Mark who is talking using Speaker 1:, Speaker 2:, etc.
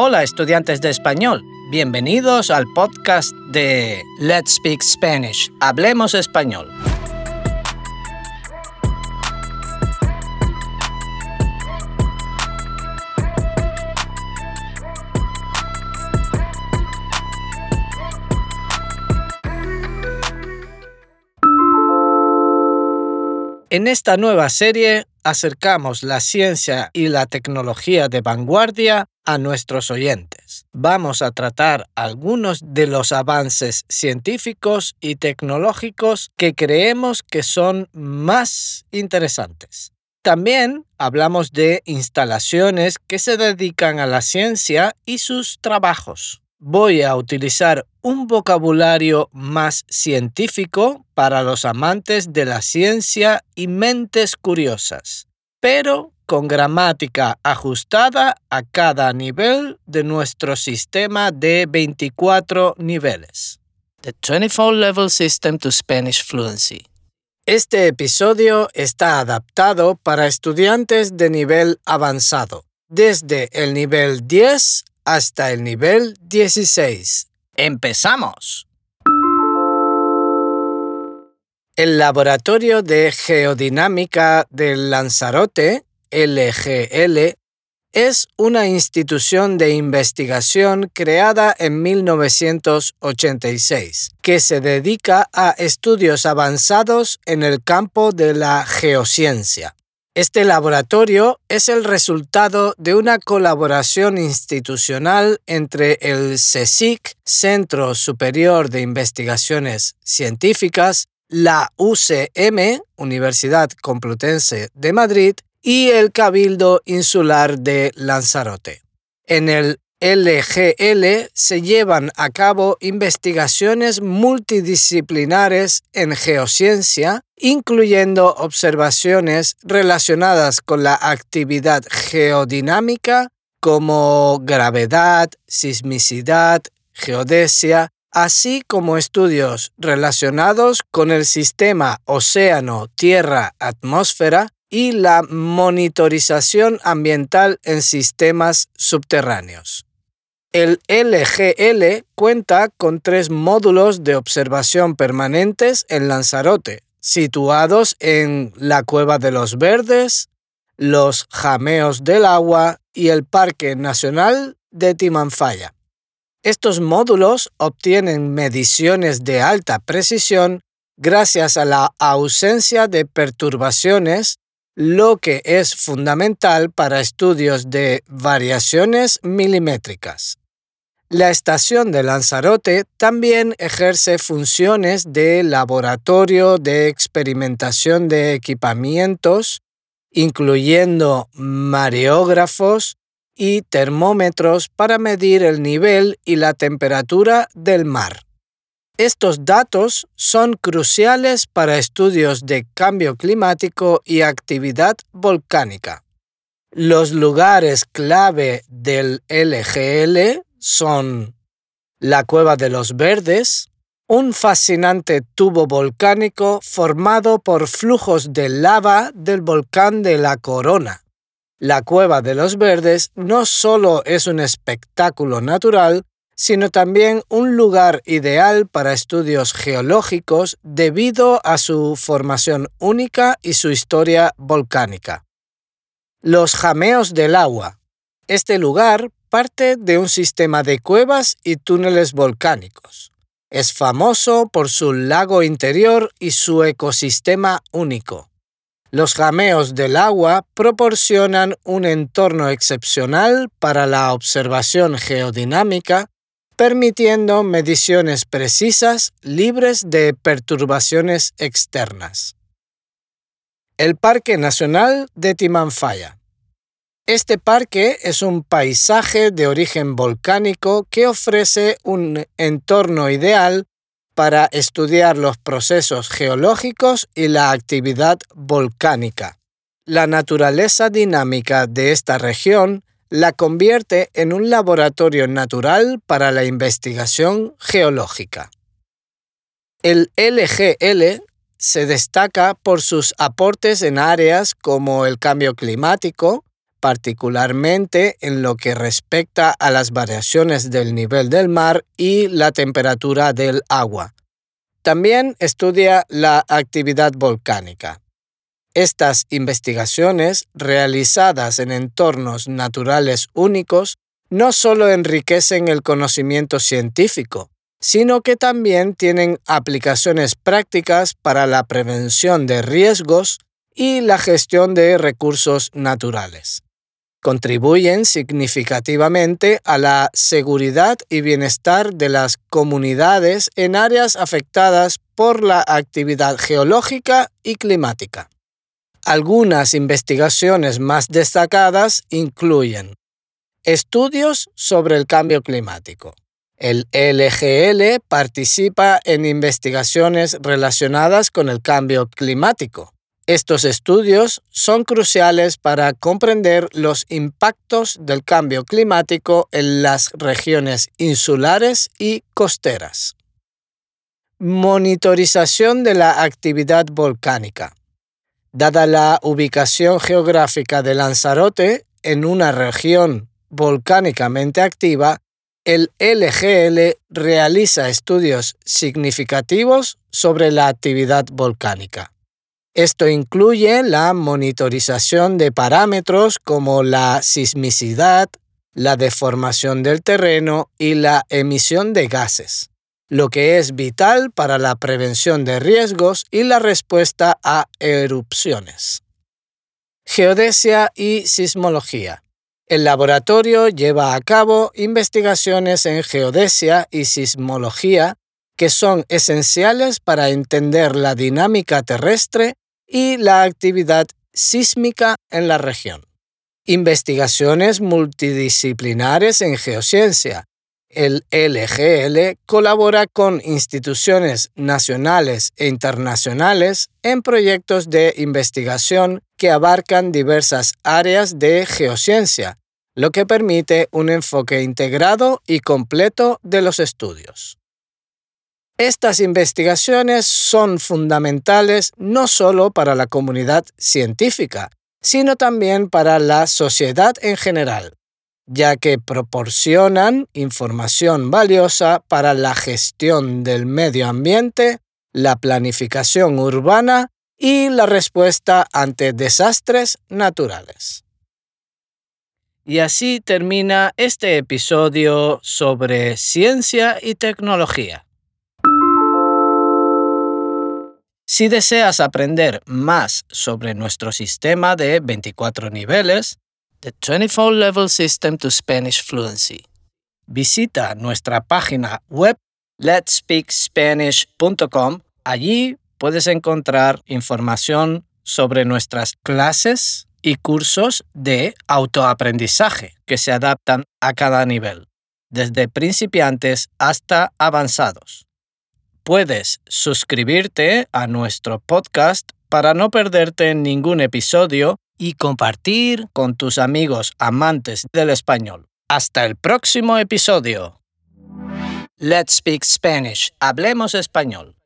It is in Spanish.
Speaker 1: Hola estudiantes de español, bienvenidos al podcast de Let's Speak Spanish, Hablemos Español. En esta nueva serie acercamos la ciencia y la tecnología de vanguardia a nuestros oyentes. Vamos a tratar algunos de los avances científicos y tecnológicos que creemos que son más interesantes. También hablamos de instalaciones que se dedican a la ciencia y sus trabajos voy a utilizar un vocabulario más científico para los amantes de la ciencia y mentes curiosas, pero con gramática ajustada a cada nivel de nuestro sistema de 24 niveles. The 24 Level System to Spanish Fluency. Este episodio está adaptado para estudiantes de nivel avanzado, desde el nivel 10 hasta el nivel 16. ¡Empezamos! El Laboratorio de Geodinámica del Lanzarote, LGL, es una institución de investigación creada en 1986 que se dedica a estudios avanzados en el campo de la geociencia. Este laboratorio es el resultado de una colaboración institucional entre el CSIC, Centro Superior de Investigaciones Científicas, la UCM, Universidad Complutense de Madrid, y el Cabildo Insular de Lanzarote. En el LGL se llevan a cabo investigaciones multidisciplinares en geociencia, incluyendo observaciones relacionadas con la actividad geodinámica como gravedad, sismicidad, geodesia, así como estudios relacionados con el sistema océano-tierra-atmósfera y la monitorización ambiental en sistemas subterráneos. El LGL cuenta con tres módulos de observación permanentes en Lanzarote, situados en la Cueva de los Verdes, los Jameos del Agua y el Parque Nacional de Timanfaya. Estos módulos obtienen mediciones de alta precisión gracias a la ausencia de perturbaciones, lo que es fundamental para estudios de variaciones milimétricas. La estación de Lanzarote también ejerce funciones de laboratorio de experimentación de equipamientos, incluyendo mareógrafos y termómetros para medir el nivel y la temperatura del mar. Estos datos son cruciales para estudios de cambio climático y actividad volcánica. Los lugares clave del LGL son la Cueva de los Verdes, un fascinante tubo volcánico formado por flujos de lava del volcán de la Corona. La Cueva de los Verdes no solo es un espectáculo natural, sino también un lugar ideal para estudios geológicos debido a su formación única y su historia volcánica. Los jameos del agua. Este lugar parte de un sistema de cuevas y túneles volcánicos. Es famoso por su lago interior y su ecosistema único. Los jameos del agua proporcionan un entorno excepcional para la observación geodinámica, permitiendo mediciones precisas libres de perturbaciones externas. El Parque Nacional de Timanfaya este parque es un paisaje de origen volcánico que ofrece un entorno ideal para estudiar los procesos geológicos y la actividad volcánica. La naturaleza dinámica de esta región la convierte en un laboratorio natural para la investigación geológica. El LGL se destaca por sus aportes en áreas como el cambio climático, particularmente en lo que respecta a las variaciones del nivel del mar y la temperatura del agua. También estudia la actividad volcánica. Estas investigaciones, realizadas en entornos naturales únicos, no solo enriquecen el conocimiento científico, sino que también tienen aplicaciones prácticas para la prevención de riesgos y la gestión de recursos naturales. Contribuyen significativamente a la seguridad y bienestar de las comunidades en áreas afectadas por la actividad geológica y climática. Algunas investigaciones más destacadas incluyen estudios sobre el cambio climático. El LGL participa en investigaciones relacionadas con el cambio climático. Estos estudios son cruciales para comprender los impactos del cambio climático en las regiones insulares y costeras. Monitorización de la actividad volcánica. Dada la ubicación geográfica de Lanzarote en una región volcánicamente activa, el LGL realiza estudios significativos sobre la actividad volcánica. Esto incluye la monitorización de parámetros como la sismicidad, la deformación del terreno y la emisión de gases lo que es vital para la prevención de riesgos y la respuesta a erupciones. Geodesia y sismología. El laboratorio lleva a cabo investigaciones en geodesia y sismología que son esenciales para entender la dinámica terrestre y la actividad sísmica en la región. Investigaciones multidisciplinares en geociencia, el LGL colabora con instituciones nacionales e internacionales en proyectos de investigación que abarcan diversas áreas de geociencia, lo que permite un enfoque integrado y completo de los estudios. Estas investigaciones son fundamentales no solo para la comunidad científica, sino también para la sociedad en general ya que proporcionan información valiosa para la gestión del medio ambiente, la planificación urbana y la respuesta ante desastres naturales. Y así termina este episodio sobre ciencia y tecnología. Si deseas aprender más sobre nuestro sistema de 24 niveles, The 24 Level System to Spanish Fluency. Visita nuestra página web letspeakspanish.com. Allí puedes encontrar información sobre nuestras clases y cursos de autoaprendizaje que se adaptan a cada nivel, desde principiantes hasta avanzados. Puedes suscribirte a nuestro podcast para no perderte ningún episodio y compartir con tus amigos amantes del español. Hasta el próximo episodio. Let's Speak Spanish. Hablemos español.